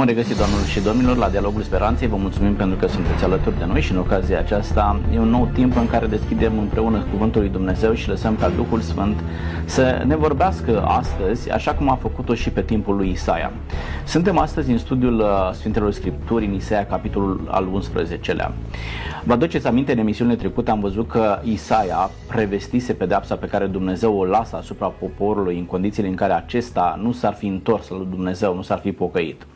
Bun regăsit, doamnelor și domnilor, la Dialogul Speranței. Vă mulțumim pentru că sunteți alături de noi și în ocazia aceasta e un nou timp în care deschidem împreună Cuvântul lui Dumnezeu și lăsăm ca Duhul Sfânt să ne vorbească astăzi, așa cum a făcut-o și pe timpul lui Isaia. Suntem astăzi în studiul uh, Sfintelor Scripturi, în Isaia, capitolul al 11-lea. Vă aduceți aminte, în emisiunile trecute am văzut că Isaia prevestise pedeapsa pe care Dumnezeu o lasă asupra poporului în condițiile în care acesta nu s-ar fi întors la Dumnezeu, nu s-ar fi pocăit.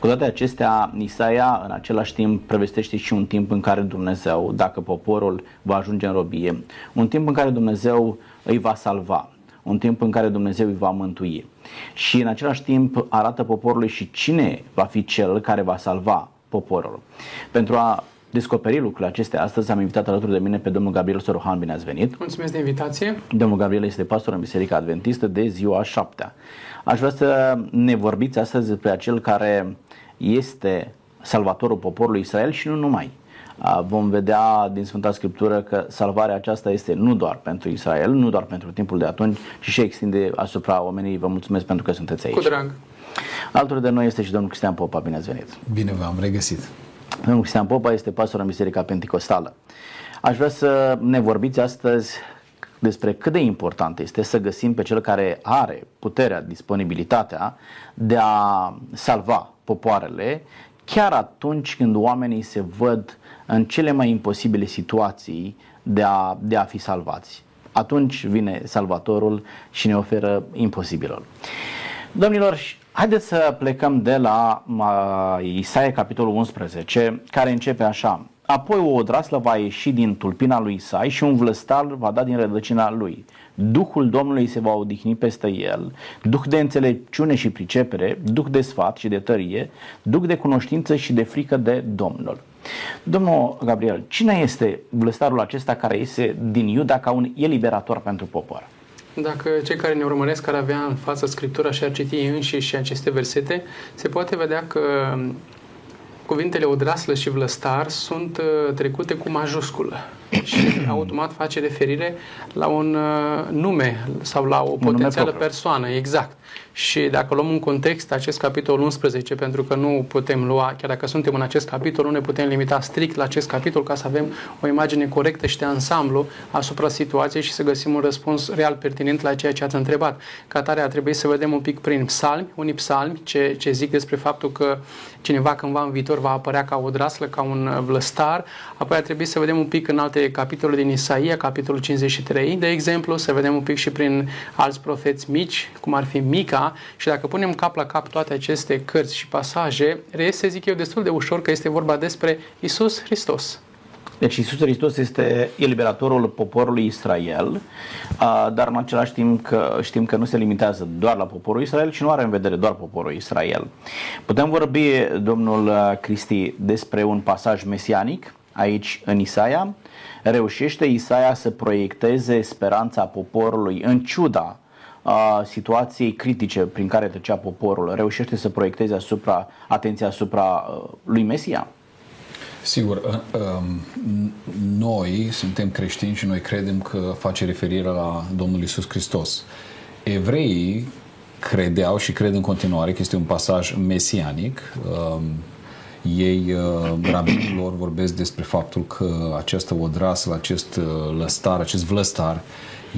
Cu toate acestea, Isaia în același timp prevestește și un timp în care Dumnezeu, dacă poporul va ajunge în robie, un timp în care Dumnezeu îi va salva, un timp în care Dumnezeu îi va mântui. Și în același timp arată poporului și cine va fi cel care va salva poporul. Pentru a descoperi lucrurile acestea, astăzi am invitat alături de mine pe domnul Gabriel Sorohan, bine ați venit. Mulțumesc de invitație. Domnul Gabriel este pastor în Biserica Adventistă de ziua șaptea. Aș vrea să ne vorbiți astăzi despre acel care este salvatorul poporului Israel și nu numai. Vom vedea din Sfânta Scriptură că salvarea aceasta este nu doar pentru Israel, nu doar pentru timpul de atunci, ci și extinde asupra oamenii. Vă mulțumesc pentru că sunteți aici. Cu drag. Alături de noi este și domnul Cristian Popa. Bine ați venit! Bine v-am regăsit! Domnul Cristian Popa este pastor în Biserica Pentecostală. Aș vrea să ne vorbiți astăzi despre cât de important este să găsim pe cel care are puterea, disponibilitatea de a salva popoarele, chiar atunci când oamenii se văd în cele mai imposibile situații de a, de a fi salvați. Atunci vine Salvatorul și ne oferă imposibilul. Domnilor, haideți să plecăm de la Isaia, capitolul 11, care începe așa. Apoi o odraslă va ieși din tulpina lui Isai și un vlăstar va da din rădăcina lui. Duhul Domnului se va odihni peste el, duh de înțelepciune și pricepere, duh de sfat și de tărie, duh de cunoștință și de frică de Domnul. Domnul Gabriel, cine este vlăstarul acesta care iese din Iuda ca un eliberator pentru popor? Dacă cei care ne urmăresc ar avea în față Scriptura și ar citi înșiși și aceste versete, se poate vedea că cuvintele odraslă și vlăstar sunt uh, trecute cu majusculă și automat face referire la un uh, nume sau la o potențială persoană, exact. Și dacă luăm în context acest capitol 11, pentru că nu putem lua, chiar dacă suntem în acest capitol, nu ne putem limita strict la acest capitol ca să avem o imagine corectă și de ansamblu asupra situației și să găsim un răspuns real pertinent la ceea ce ați întrebat. Ca tare a trebuit să vedem un pic prin psalmi, unii psalmi, ce, ce zic despre faptul că cineva cândva în viitor va apărea ca o draslă, ca un vlăstar, apoi a trebuit să vedem un pic în alte capitole din Isaia, capitolul 53, de exemplu, să vedem un pic și prin alți profeți mici, cum ar fi Mica, și dacă punem cap la cap toate aceste cărți și pasaje, reiese, zic eu, destul de ușor că este vorba despre Isus Hristos. Deci Isus Hristos este eliberatorul poporului Israel, dar în același timp că știm că nu se limitează doar la poporul Israel și nu are în vedere doar poporul Israel. Putem vorbi, domnul Cristi, despre un pasaj mesianic aici în Isaia. Reușește Isaia să proiecteze speranța poporului în ciuda a situației critice prin care trecea poporul, reușește să proiecteze asupra, atenția asupra lui Mesia? Sigur, noi suntem creștini și noi credem că face referire la Domnul Isus Hristos. Evreii credeau și cred în continuare că este un pasaj mesianic. Ei, rabinilor, vorbesc despre faptul că această odrasă, acest lăstar, acest vlăstar,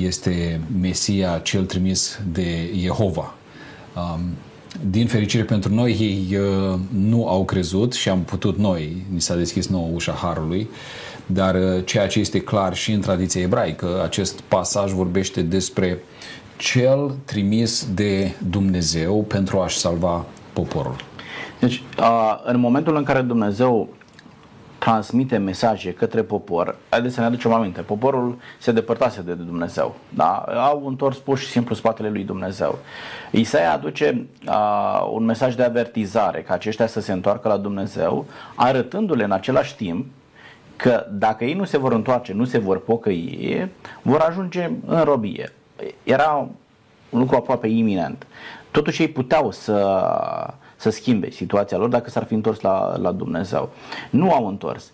este Mesia cel trimis de Jehova. Um, din fericire pentru noi, ei uh, nu au crezut și am putut noi, ni s-a deschis nouă ușa Harului, dar uh, ceea ce este clar și în tradiția ebraică, acest pasaj vorbește despre cel trimis de Dumnezeu pentru a-și salva poporul. Deci, uh, în momentul în care Dumnezeu transmite mesaje către popor, haideți să ne aducem aminte, poporul se depărtase de Dumnezeu, da? au întors pur și simplu spatele lui Dumnezeu. Isaia aduce uh, un mesaj de avertizare ca aceștia să se întoarcă la Dumnezeu, arătându-le în același timp că dacă ei nu se vor întoarce, nu se vor pocăi, vor ajunge în robie. Era un lucru aproape iminent. Totuși ei puteau să să schimbe situația lor dacă s-ar fi întors la, la Dumnezeu. Nu au întors.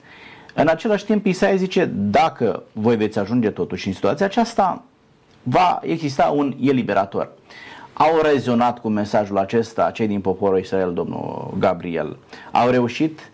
În același timp, Isaia zice, dacă voi veți ajunge totuși în situația aceasta, va exista un eliberator. au rezonat cu mesajul acesta cei din poporul Israel, domnul Gabriel. Au reușit,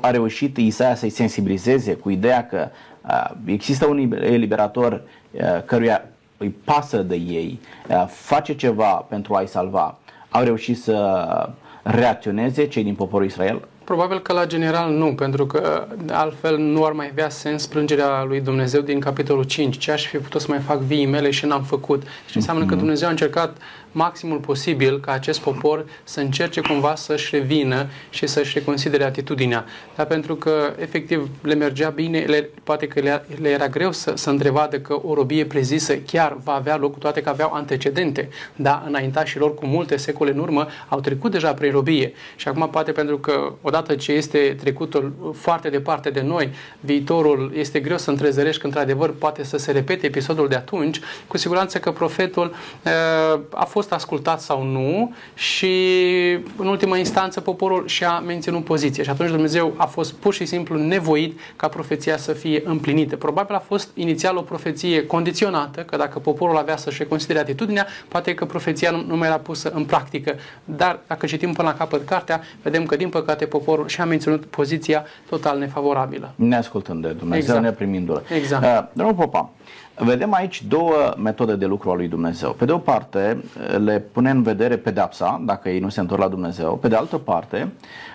a reușit Isaia să-i sensibilizeze cu ideea că uh, există un eliberator uh, căruia îi pasă de ei, uh, face ceva pentru a-i salva. Au reușit să reacționeze cei din poporul Israel? Probabil că la general nu, pentru că altfel nu ar mai avea sens plângerea lui Dumnezeu din capitolul 5. Ce aș fi putut să mai fac vii mele și n-am făcut? Și înseamnă că mhm. Dumnezeu a încercat maximul posibil ca acest popor să încerce cumva să-și revină și să-și reconsidere atitudinea. Dar pentru că efectiv le mergea bine, le, poate că le, le era greu să, să întrevadă că o robie prezisă chiar va avea loc, toate că aveau antecedente. Da, înaintașilor cu multe secole în urmă au trecut deja prin robie. Și acum poate pentru că odată ce este trecutul foarte departe de noi, viitorul este greu să întrezărești că într-adevăr poate să se repete episodul de atunci, cu siguranță că profetul uh, a fost fost ascultat sau nu și în ultima instanță poporul și-a menținut poziție și atunci Dumnezeu a fost pur și simplu nevoit ca profeția să fie împlinită. Probabil a fost inițial o profeție condiționată, că dacă poporul avea să-și reconsidere atitudinea, poate că profeția nu, nu mai era pusă în practică. Dar dacă citim până la capăt cartea, vedem că din păcate poporul și-a menținut poziția total nefavorabilă. Ne ascultăm de Dumnezeu, exact. ne primindu-l. Exact. Uh, domnul Popa, Vedem aici două metode de lucru a lui Dumnezeu. Pe de o parte, le pune în vedere pedepsa, dacă ei nu se întorc la Dumnezeu. Pe de altă parte,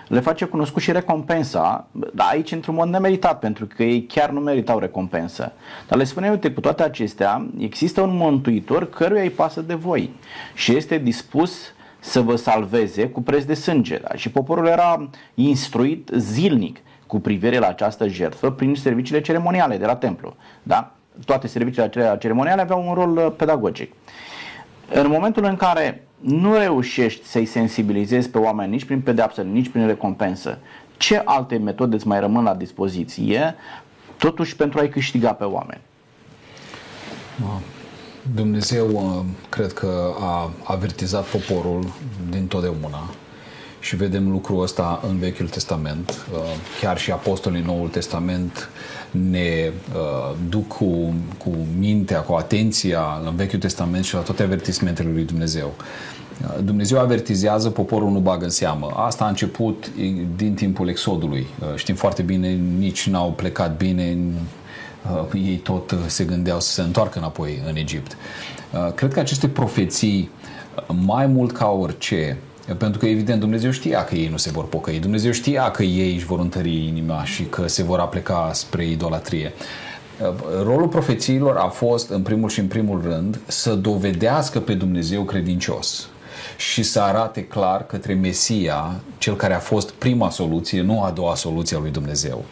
le face cunoscut și recompensa, dar aici într-un mod nemeritat, pentru că ei chiar nu meritau recompensă. Dar le spune, uite, cu toate acestea, există un mântuitor căruia îi pasă de voi și este dispus să vă salveze cu preț de sânge. Da? Și poporul era instruit zilnic cu privire la această jertfă prin serviciile ceremoniale de la templu. Da? Toate serviciile acelea ceremoniale aveau un rol uh, pedagogic. În momentul în care nu reușești să-i sensibilizezi pe oameni nici prin pedeapsă, nici prin recompensă, ce alte metode îți mai rămân la dispoziție, totuși pentru a-i câștiga pe oameni? Dumnezeu uh, cred că a avertizat poporul din totdeauna și vedem lucrul ăsta în Vechiul Testament. Uh, chiar și apostolii Noul Testament ne uh, duc cu, cu mintea, cu atenția în Vechiul Testament și la toate avertismentele lui Dumnezeu. Uh, Dumnezeu avertizează, poporul nu bagă în seamă. Asta a început din timpul Exodului. Știm foarte bine, nici n-au plecat bine, ei tot se gândeau să se întoarcă înapoi în Egipt. Cred că aceste profeții, mai mult ca orice, pentru că, evident, Dumnezeu știa că ei nu se vor pocăi. Dumnezeu știa că ei își vor întări inima și că se vor apleca spre idolatrie. Rolul profețiilor a fost, în primul și în primul rând, să dovedească pe Dumnezeu credincios și să arate clar către Mesia, cel care a fost prima soluție, nu a doua soluție a lui Dumnezeu.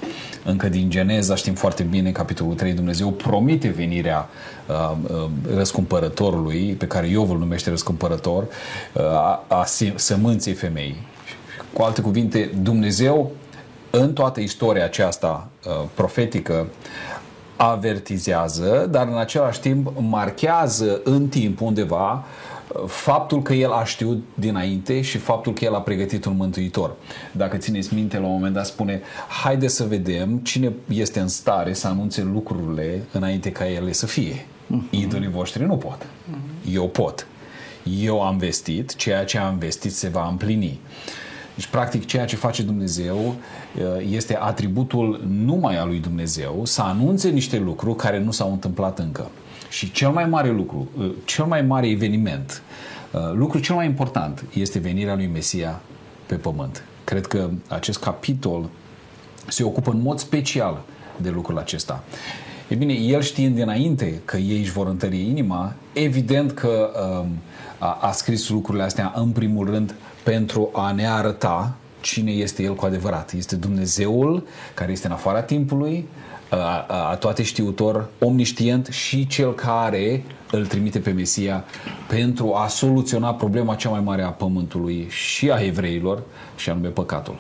Încă din Geneza știm foarte bine, capitolul 3, Dumnezeu promite venirea uh, uh, răscumpărătorului, pe care Iov îl numește răscumpărător, uh, a, a sămânței femei. Cu alte cuvinte, Dumnezeu în toată istoria aceasta uh, profetică avertizează, dar în același timp marchează în timp undeva faptul că el a știut dinainte și faptul că el a pregătit un mântuitor. Dacă țineți minte, la un moment dat spune, haide să vedem cine este în stare să anunțe lucrurile înainte ca ele să fie. Uh-huh. Idolii voștri nu pot. Uh-huh. Eu pot. Eu am vestit, ceea ce am vestit se va împlini. Deci, practic, ceea ce face Dumnezeu uh, este atributul numai al lui Dumnezeu să anunțe niște lucruri care nu s-au întâmplat încă. Și cel mai mare lucru, uh, cel mai mare eveniment, uh, lucru cel mai important este venirea lui Mesia pe pământ. Cred că acest capitol se ocupă în mod special de lucrul acesta. E bine, el știind dinainte că ei își vor întări inima, evident că um, a, a scris lucrurile astea în primul rând pentru a ne arăta cine este el cu adevărat. Este Dumnezeul care este în afara timpului, a, a toate știutor, omniștient și cel care îl trimite pe Mesia pentru a soluționa problema cea mai mare a pământului și a evreilor și anume păcatul.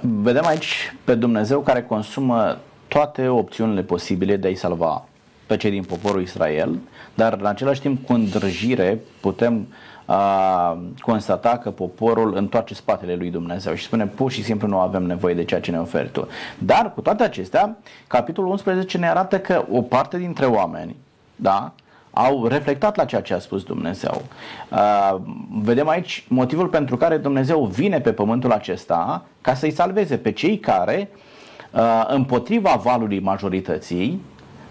Vedem aici pe Dumnezeu care consumă toate opțiunile posibile de a-i salva pe cei din poporul Israel, dar în același timp cu îndrăjire putem uh, a constata că poporul întoarce spatele lui Dumnezeu și spune pur și simplu nu avem nevoie de ceea ce ne oferi tu. Dar cu toate acestea, capitolul 11 ne arată că o parte dintre oameni, da, au reflectat la ceea ce a spus Dumnezeu. Uh, vedem aici motivul pentru care Dumnezeu vine pe pământul acesta ca să-i salveze pe cei care, uh, împotriva valului majorității,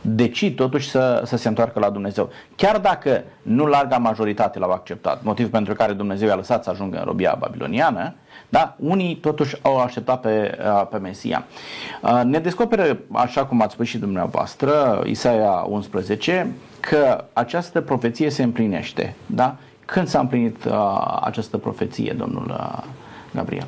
decid totuși să, să se întoarcă la Dumnezeu. Chiar dacă nu larga majoritate l-au acceptat, motiv pentru care Dumnezeu i-a lăsat să ajungă în robia babiloniană, da, unii totuși au așteptat pe, pe Mesia. Ne descoperă, așa cum ați spus și dumneavoastră, Isaia 11, că această profeție se împlinește. Da? Când s-a împlinit această profeție, domnul Gabriel?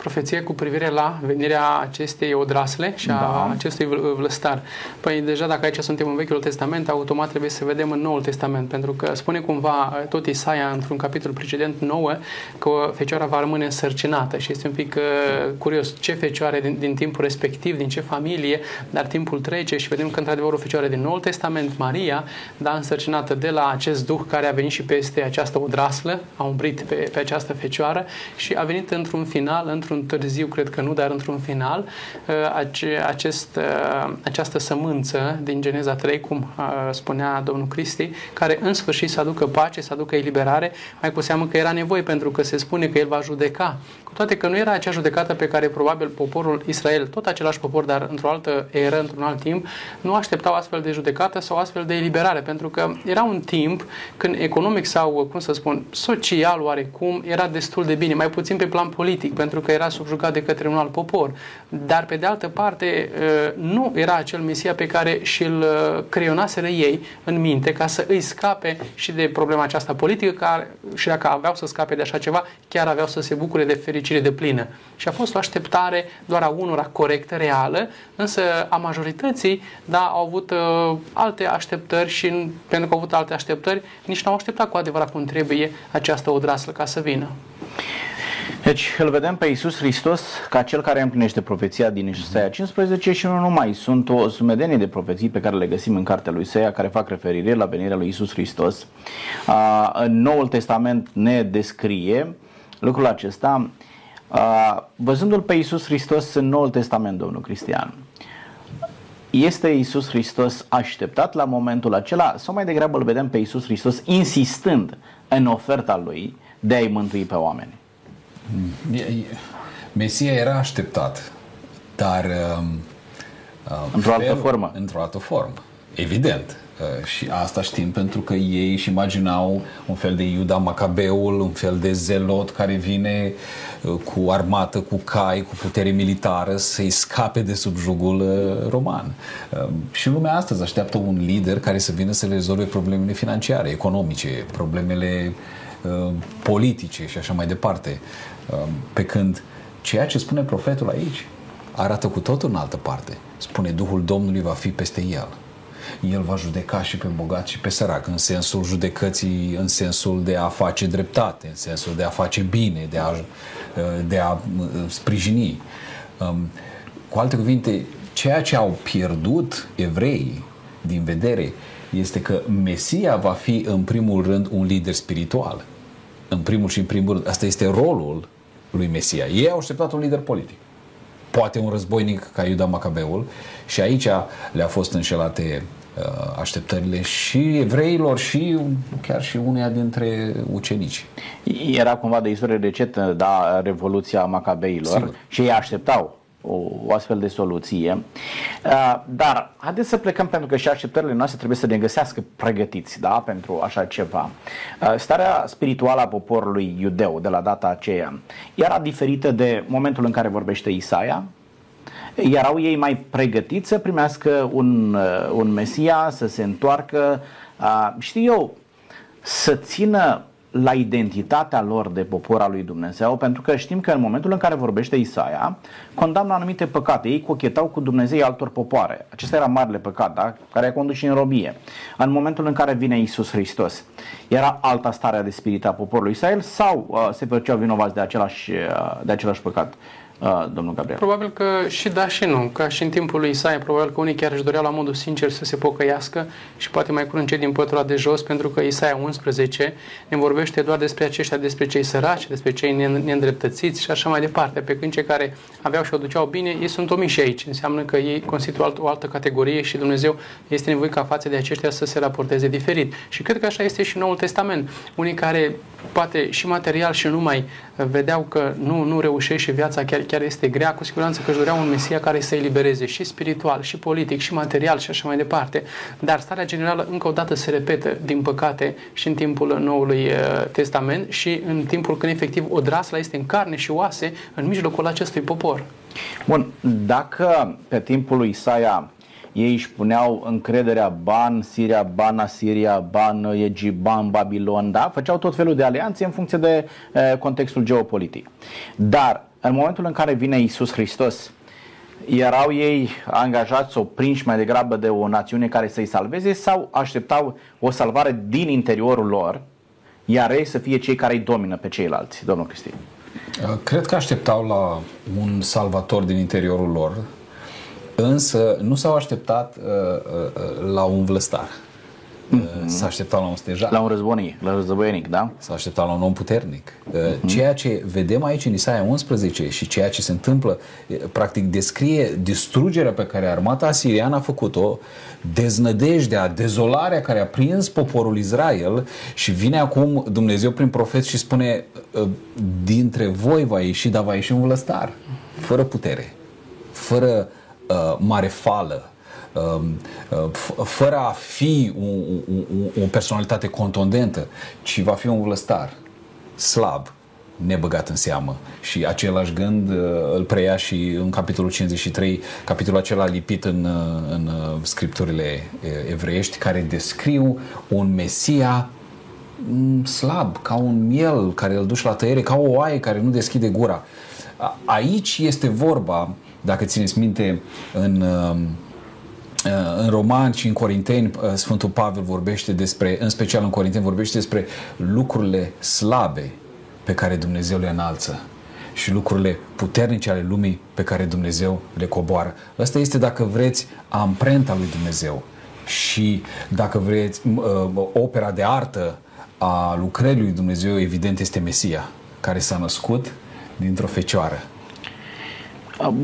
Profeție cu privire la venirea acestei odrasle și a da. acestui vlăstar. Păi deja dacă aici suntem în Vechiul Testament, automat trebuie să vedem în Noul Testament, pentru că spune cumva tot Isaia într-un capitol precedent 9 că fecioara va rămâne însărcinată și este un pic uh, curios ce fecioare din, din timpul respectiv, din ce familie, dar timpul trece și vedem că într-adevăr o fecioară din Noul Testament, Maria, da, însărcinată de la acest duh care a venit și peste această odraslă, a umbrit pe, pe această fecioară și a venit într-un final, într într-un târziu, cred că nu, dar într-un final, uh, acest, uh, această sămânță din Geneza 3, cum uh, spunea domnul Cristi, care în sfârșit să aducă pace, să aducă eliberare, mai cu seamă că era nevoie pentru că se spune că el va judeca. Cu toate că nu era acea judecată pe care probabil poporul Israel, tot același popor, dar într-o altă eră, într-un alt timp, nu așteptau astfel de judecată sau astfel de eliberare, pentru că era un timp când economic sau, cum să spun, social oarecum, era destul de bine, mai puțin pe plan politic, pentru că era subjugat de către un alt popor. Dar, pe de altă parte, nu era acel Mesia pe care și-l creionaseră ei în minte ca să îi scape și de problema aceasta politică care, și dacă aveau să scape de așa ceva, chiar aveau să se bucure de fericire de plină. Și a fost o așteptare doar a unora corectă, reală, însă a majorității, da, au avut uh, alte așteptări și pentru că au avut alte așteptări, nici nu au așteptat cu adevărat cum trebuie această odraslă ca să vină. Deci îl vedem pe Iisus Hristos ca cel care împlinește profeția din Isaia 15 și nu numai. Sunt o sumedenie de profeții pe care le găsim în cartea lui Isaia care fac referire la venirea lui Iisus Hristos. În Noul Testament ne descrie lucrul acesta văzându-l pe Iisus Hristos în Noul Testament, domnul Cristian. Este Iisus Hristos așteptat la momentul acela sau mai degrabă îl vedem pe Iisus Hristos insistând în oferta lui de a-i mântui pe oameni? Mesia era așteptat, dar um, um, într-o altă formă. Într-o altă formă, evident. Uh, și asta știm pentru că ei își imaginau un fel de Iuda Macabeul, un fel de zelot care vine uh, cu armată, cu cai, cu putere militară să-i scape de sub jugul uh, roman. Și lumea astăzi așteaptă un lider care să vină să le rezolve problemele financiare, economice, problemele politice și așa mai departe. Um, pe când ceea ce spune profetul aici arată cu totul în altă parte. Spune Duhul Domnului va fi peste el. El va judeca și pe bogat și pe sărac, în sensul judecății, în sensul de a face dreptate, în sensul de a face bine, de a, uh, de a uh, sprijini. Um, cu alte cuvinte, ceea ce au pierdut evreii din vedere este că Mesia va fi în primul rând un lider spiritual. În primul și în primul rând, asta este rolul lui Mesia. Ei au așteptat un lider politic. Poate un războinic ca Iuda Macabeul și aici le-a fost înșelate uh, așteptările și evreilor și chiar și uneia dintre ucenici. Era cumva de istorie recetă, da, Revoluția Macabeilor Sigur. și ei așteptau o, o astfel de soluție. Uh, dar haideți să plecăm pentru că și așteptările noastre trebuie să ne găsească pregătiți da, pentru așa ceva. Uh, starea spirituală a poporului iudeu de la data aceea era diferită de momentul în care vorbește Isaia, erau ei mai pregătiți să primească un, uh, un Mesia, să se întoarcă, știu eu, să țină la identitatea lor de popor al lui Dumnezeu, pentru că știm că în momentul în care vorbește Isaia, condamnă anumite păcate. Ei cochetau cu Dumnezei altor popoare. Acesta era marele păcat, da? care a condus și în robie. În momentul în care vine Isus Hristos, era alta stare de spirit a poporului Israel sau uh, se făceau vinovați de același, uh, de același păcat? Uh, domnul Gabriel? Probabil că și da și nu. Ca și în timpul lui Isaia, probabil că unii chiar își doreau la modul sincer să se pocăiască și poate mai curând cei din pătura de jos, pentru că Isaia 11 ne vorbește doar despre aceștia, despre cei săraci, despre cei neîndreptățiți și așa mai departe. Pe când cei care aveau și o duceau bine, ei sunt omiși aici. Înseamnă că ei constituie o altă, o altă categorie și Dumnezeu este nevoit ca față de aceștia să se raporteze diferit. Și cred că așa este și Noul Testament. Unii care poate și material și numai vedeau că nu, nu reușește și viața chiar, chiar este grea, cu siguranță că își doreau un Mesia care să elibereze și spiritual, și politic, și material și așa mai departe. Dar starea generală încă o dată se repetă, din păcate, și în timpul Noului uh, Testament și în timpul când efectiv odrasla este în carne și oase în mijlocul acestui popor. Bun, dacă pe timpul lui Isaia ei își puneau încrederea ban Siria, ban Asiria, ban Egipt, ban Babilon, da? Făceau tot felul de alianțe în funcție de e, contextul geopolitic. Dar în momentul în care vine Isus Hristos, erau ei angajați sau prinși mai degrabă de o națiune care să-i salveze sau așteptau o salvare din interiorul lor, iar ei să fie cei care îi domină pe ceilalți, domnul Cristin? Cred că așteptau la un salvator din interiorul lor, Însă nu s-au așteptat uh, uh, uh la un vlăstar. Mm-hmm. S-a așteptat la un stejar. La un războinic, la războinic, da? S-a așteptat la un om puternic. Mm-hmm. Ceea ce vedem aici în Isaia 11 și ceea ce se întâmplă, practic descrie distrugerea pe care armata asiriană a făcut-o, deznădejdea, dezolarea care a prins poporul Israel și vine acum Dumnezeu prin profet și spune dintre voi va ieși, dar va ieși un vlăstar, fără putere, fără uh, mare fală, uh, uh, fără a fi o, o, o personalitate contundentă, ci va fi un vlăstar slab, nebăgat în seamă. Și același gând uh, îl preia și în capitolul 53, capitolul acela lipit în, uh, în uh, scripturile evreiești, care descriu un Mesia mm, slab, ca un miel care îl duci la tăiere, ca o oaie care nu deschide gura. Aici este vorba dacă țineți minte, în, um, uh, în Roman și în Corinteni, uh, Sfântul Pavel vorbește despre, în special în Corinteni, vorbește despre lucrurile slabe pe care Dumnezeu le înalță și lucrurile puternice ale lumii pe care Dumnezeu le coboară. Asta este, dacă vreți, amprenta lui Dumnezeu și, dacă vreți, uh, opera de artă a lucrării lui Dumnezeu, evident, este Mesia, care s-a născut dintr-o fecioară.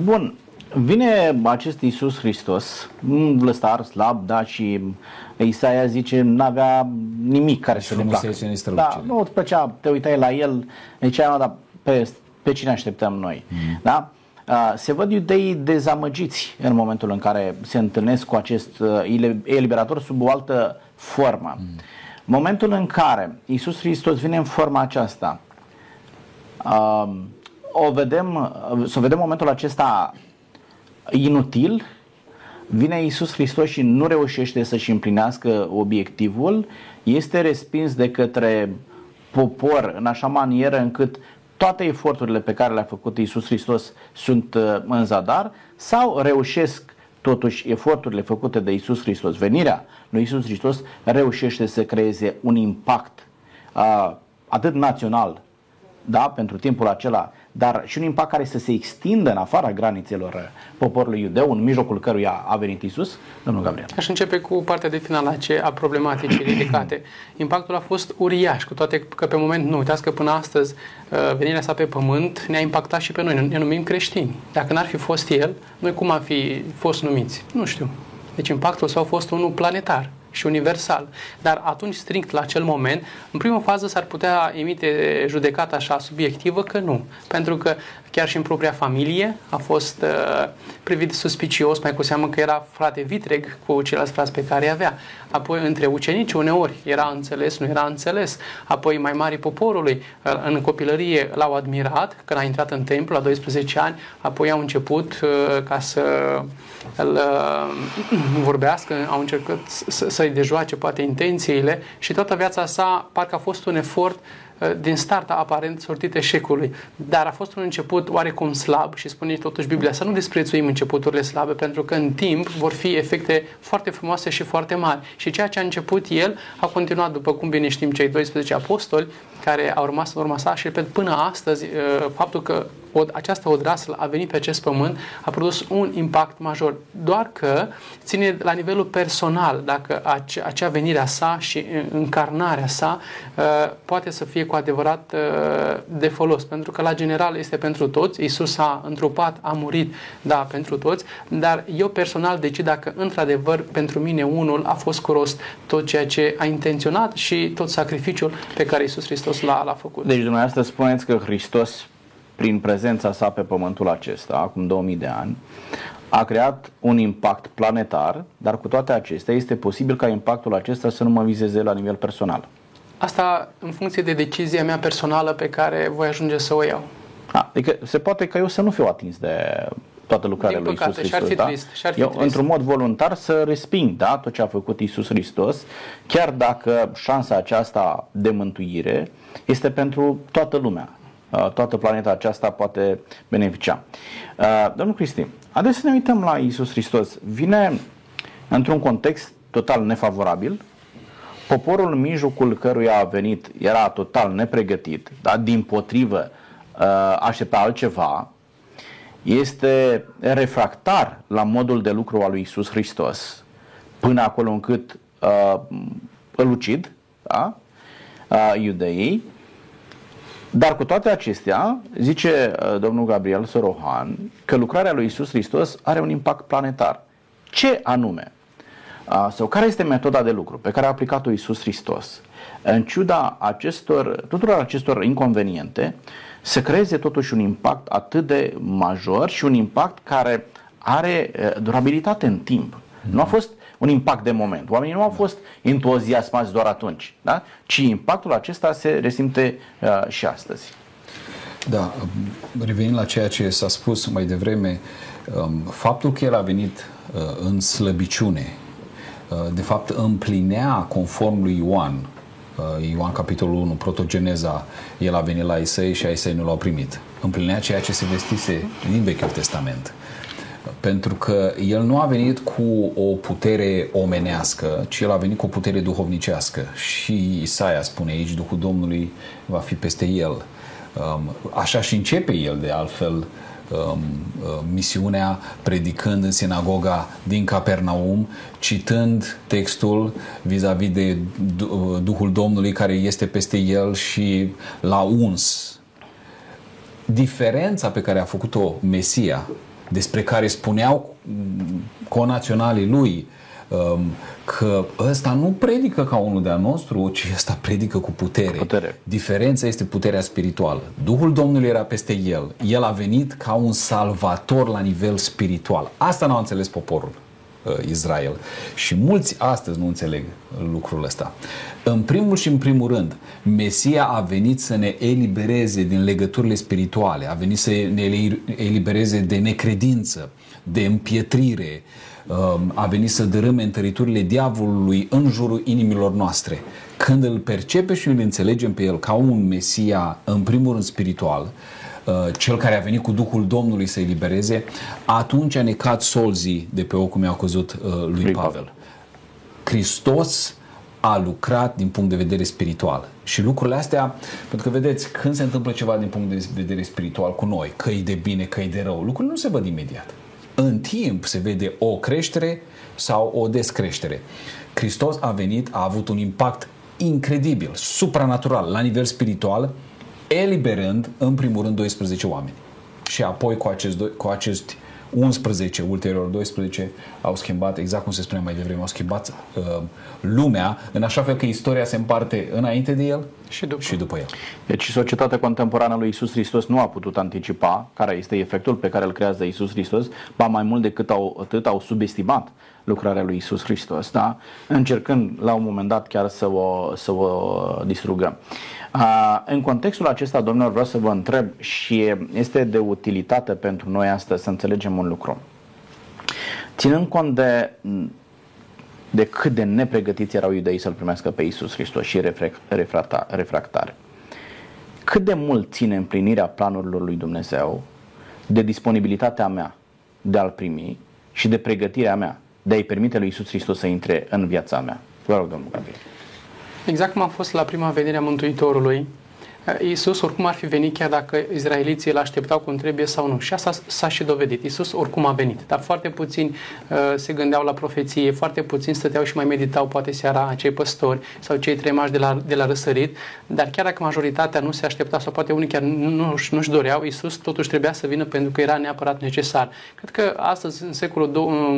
Bun, vine acest Iisus Hristos, un vlăstar slab, da, și Isaia zice n-avea nimic care să ne placă. Da, nu îți plăcea, te uitai la el, zicea, dar pe, pe cine așteptăm noi? Mm. Da? Se văd iudeii dezamăgiți în momentul în care se întâlnesc cu acest eliberator sub o altă formă. Mm. Momentul în care Iisus Hristos vine în forma aceasta, o vedem, să vedem momentul acesta inutil, vine Iisus Hristos și nu reușește să-și împlinească obiectivul, este respins de către popor în așa manieră încât toate eforturile pe care le-a făcut Iisus Hristos sunt uh, în zadar sau reușesc totuși eforturile făcute de Iisus Hristos, venirea lui Iisus Hristos reușește să creeze un impact uh, atât național, da, pentru timpul acela, dar și un impact care să se extindă în afara granițelor poporului iudeu, în mijlocul căruia a venit Isus, domnul Gabriel. Aș începe cu partea de final a problematicii ridicate. Impactul a fost uriaș, cu toate că pe moment nu. Uitați că până astăzi uh, venirea sa pe pământ ne-a impactat și pe noi. Ne numim creștini. Dacă n-ar fi fost el, noi cum am fi fost numiți? Nu știu. Deci impactul său a fost unul planetar și universal. Dar atunci, strict la acel moment, în prima fază s-ar putea emite judecata așa subiectivă că nu. Pentru că chiar și în propria familie a fost uh, privit suspicios, mai cu seamă că era frate vitreg cu ceilalți frați pe care îi avea. Apoi între ucenici uneori era înțeles, nu era înțeles. Apoi mai mari poporului uh, în copilărie l-au admirat când a intrat în templu la 12 ani, apoi au început uh, ca să îl uh, vorbească, au încercat să, să-i dejoace poate intențiile și toată viața sa parcă a fost un efort uh, din start aparent sortit eșecului. Dar a fost un început oarecum slab și spune totuși Biblia să nu desprețuim începuturile slabe pentru că în timp vor fi efecte foarte frumoase și foarte mari. Și ceea ce a început el a continuat după cum bine știm cei 12 apostoli care au rămas în urma sa și repet până astăzi uh, faptul că o, această odraslă a venit pe acest pământ, a produs un impact major. Doar că ține la nivelul personal, dacă acea, acea venire a sa și încarnarea sa uh, poate să fie cu adevărat uh, de folos. Pentru că la general este pentru toți, Isus a întrupat, a murit, da, pentru toți, dar eu personal decid dacă într-adevăr pentru mine unul a fost cu rost tot ceea ce a intenționat și tot sacrificiul pe care Isus Hristos l-a, l-a făcut. Deci dumneavoastră spuneți că Hristos prin prezența sa pe pământul acesta, acum 2000 de ani, a creat un impact planetar, dar cu toate acestea este posibil ca impactul acesta să nu mă vizeze la nivel personal. Asta în funcție de decizia mea personală pe care voi ajunge să o iau. A, adică se poate ca eu să nu fiu atins de toată lucrarea Din lui păcate, Isus și-ar Hristos. fi da? trist, și-ar fi eu, trist. într-un mod voluntar, să resping da, tot ce a făcut Isus Hristos, chiar dacă șansa aceasta de mântuire este pentru toată lumea. Uh, Toată planeta aceasta poate beneficia. Uh, Domnul Cristi, haideți să ne uităm la Isus Hristos. Vine într-un context total nefavorabil, Poporul în mijlocul căruia a venit era total nepregătit, da? din potrivă uh, aștepta altceva, este refractar la modul de lucru al lui Isus Hristos, până acolo încât uh, îl ucid, da? uh, iudeii, dar cu toate acestea, zice uh, domnul Gabriel Sorohan că lucrarea lui Isus Hristos are un impact planetar. Ce anume? Uh, sau care este metoda de lucru pe care a aplicat-o Isus Hristos? În ciuda acestor, tuturor acestor inconveniente, să creeze totuși un impact atât de major și un impact care are uh, durabilitate în timp. Nu a fost un impact de moment. Oamenii nu au fost entuziasmați doar atunci, da? ci impactul acesta se resimte uh, și astăzi. Da, revenind la ceea ce s-a spus mai devreme, um, faptul că el a venit uh, în slăbiciune, uh, de fapt împlinea conform lui Ioan, uh, Ioan capitolul 1, protogeneza, el a venit la Isai și Isai nu l-au primit. Împlinea ceea ce se vestise din Vechiul Testament. Pentru că el nu a venit cu o putere omenească, ci el a venit cu o putere duhovnicească. Și Isaia spune aici, Duhul Domnului va fi peste el. Um, Așa și începe el, de altfel, um, uh, misiunea predicând în sinagoga din Capernaum, citând textul vis-a-vis de Du- Duhul Domnului care este peste el și l-a uns. Diferența pe care a făcut-o Mesia, despre care spuneau mm, conaționalii lui, um, că ăsta nu predică ca unul de-a nostru, ci ăsta predică cu putere. Putere. Diferența este puterea spirituală. Duhul Domnului era peste el. El a venit ca un salvator la nivel spiritual. Asta n-a înțeles poporul uh, Israel. Și mulți astăzi nu înțeleg lucrul ăsta. În primul și în primul rând, Mesia a venit să ne elibereze din legăturile spirituale, a venit să ne elibereze de necredință, de împietrire, um, a venit să dărâme întăriturile diavolului în jurul inimilor noastre. Când îl percepe și îl înțelegem pe el ca un Mesia, în primul rând spiritual, uh, cel care a venit cu Duhul Domnului să elibereze, atunci a necat solzii de pe ocul mi-au căzut uh, lui Lui Pavel. Pavel. Hristos a lucrat din punct de vedere spiritual. Și lucrurile astea, pentru că vedeți, când se întâmplă ceva din punct de vedere spiritual cu noi, că e de bine, că e de rău, lucrurile nu se văd imediat. În timp se vede o creștere sau o descreștere. Hristos a venit, a avut un impact incredibil, supranatural, la nivel spiritual, eliberând, în primul rând, 12 oameni. Și apoi cu, acest, cu acești 11, ulterior 12, au schimbat, exact cum se spunea mai devreme, au schimbat uh, lumea, în așa fel că istoria se împarte înainte de el Și după. și după el. Deci societatea contemporană lui Isus Hristos nu a putut anticipa care este efectul pe care îl creează Isus Hristos, ba mai mult decât au, atât au subestimat lucrarea lui Isus Hristos, da? încercând la un moment dat chiar să o, să o distrugă. A, în contextul acesta, domnilor, vreau să vă întreb și este de utilitate pentru noi astăzi să înțelegem un lucru. Ținând cont de de cât de nepregătiți erau iudeii să-L primească pe Isus Hristos și refrac- refracta- refractare. Cât de mult ține împlinirea planurilor lui Dumnezeu de disponibilitatea mea de a-L primi și de pregătirea mea de a-i permite lui Isus Hristos să intre în viața mea. Vă rog, domnul Gabriel. Exact cum a fost la prima venire a Mântuitorului, Iisus oricum ar fi venit chiar dacă izraeliții îl așteptau cum trebuie sau nu. Și asta s-a și dovedit. Iisus oricum a venit. Dar foarte puțini uh, se gândeau la profeție, foarte puțini stăteau și mai meditau poate seara acei păstori sau cei trei mași de la, de la răsărit. Dar chiar dacă majoritatea nu se aștepta sau poate unii chiar nu, nu, nu-și doreau, Iisus totuși trebuia să vină pentru că era neapărat necesar. Cred că astăzi, în secolul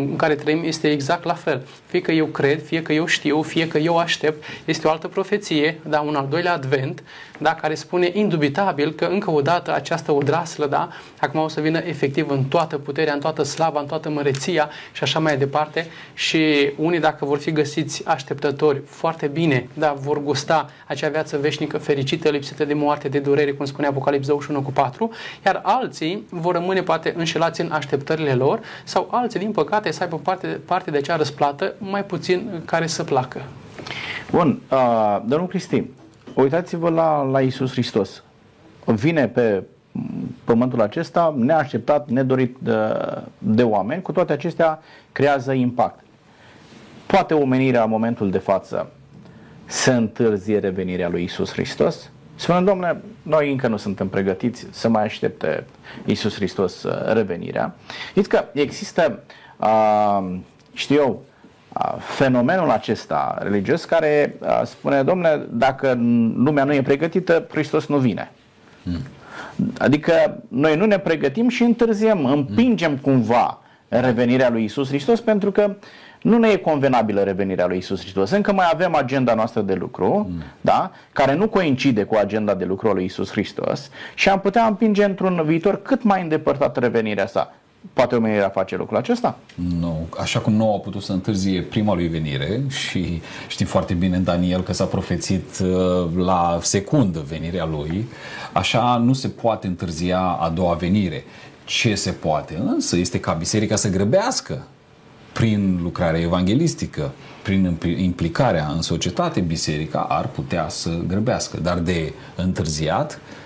în care trăim, este exact la fel. Fie că eu cred, fie că eu știu, fie că eu aștept, este o altă profeție, da, un al doilea advent, da, care spune indubitabil că încă o dată această odraslă, da, acum o să vină efectiv în toată puterea, în toată slava, în toată măreția și așa mai departe și unii dacă vor fi găsiți așteptători foarte bine, da, vor gusta acea viață veșnică fericită, lipsită de moarte, de durere, cum spune Apocalipsa 21 cu 4, iar alții vor rămâne poate înșelați în așteptările lor sau alții, din păcate, să aibă parte, parte de acea răsplată mai puțin care să placă. Bun, uh, domnul Cristi, uitați-vă la, la Isus Hristos. Vine pe pământul acesta neașteptat, nedorit de, de oameni, cu toate acestea creează impact. Poate omenirea în momentul de față să întârzie revenirea lui Isus Hristos? Spune, domnule, noi încă nu suntem pregătiți să mai aștepte Isus Hristos uh, revenirea. Știți că există, uh, știu eu, fenomenul acesta religios care spune, domnule, dacă lumea nu e pregătită, Hristos nu vine. Mm. Adică noi nu ne pregătim și întârziem, împingem cumva revenirea lui Isus Hristos pentru că nu ne e convenabilă revenirea lui Isus Hristos. Încă mai avem agenda noastră de lucru, mm. da, care nu coincide cu agenda de lucru a lui Isus Hristos și am putea împinge într-un viitor cât mai îndepărtat revenirea sa. Poate omenirea face lucrul acesta? Nu. Așa cum nu au putut să întârzie prima lui venire și știm foarte bine în Daniel că s-a profețit uh, la secundă venirea lui, așa nu se poate întârzia a doua venire. Ce se poate însă este ca biserica să grăbească prin lucrarea evanghelistică, prin implicarea în societate, biserica ar putea să grăbească, dar de întârziat Uh,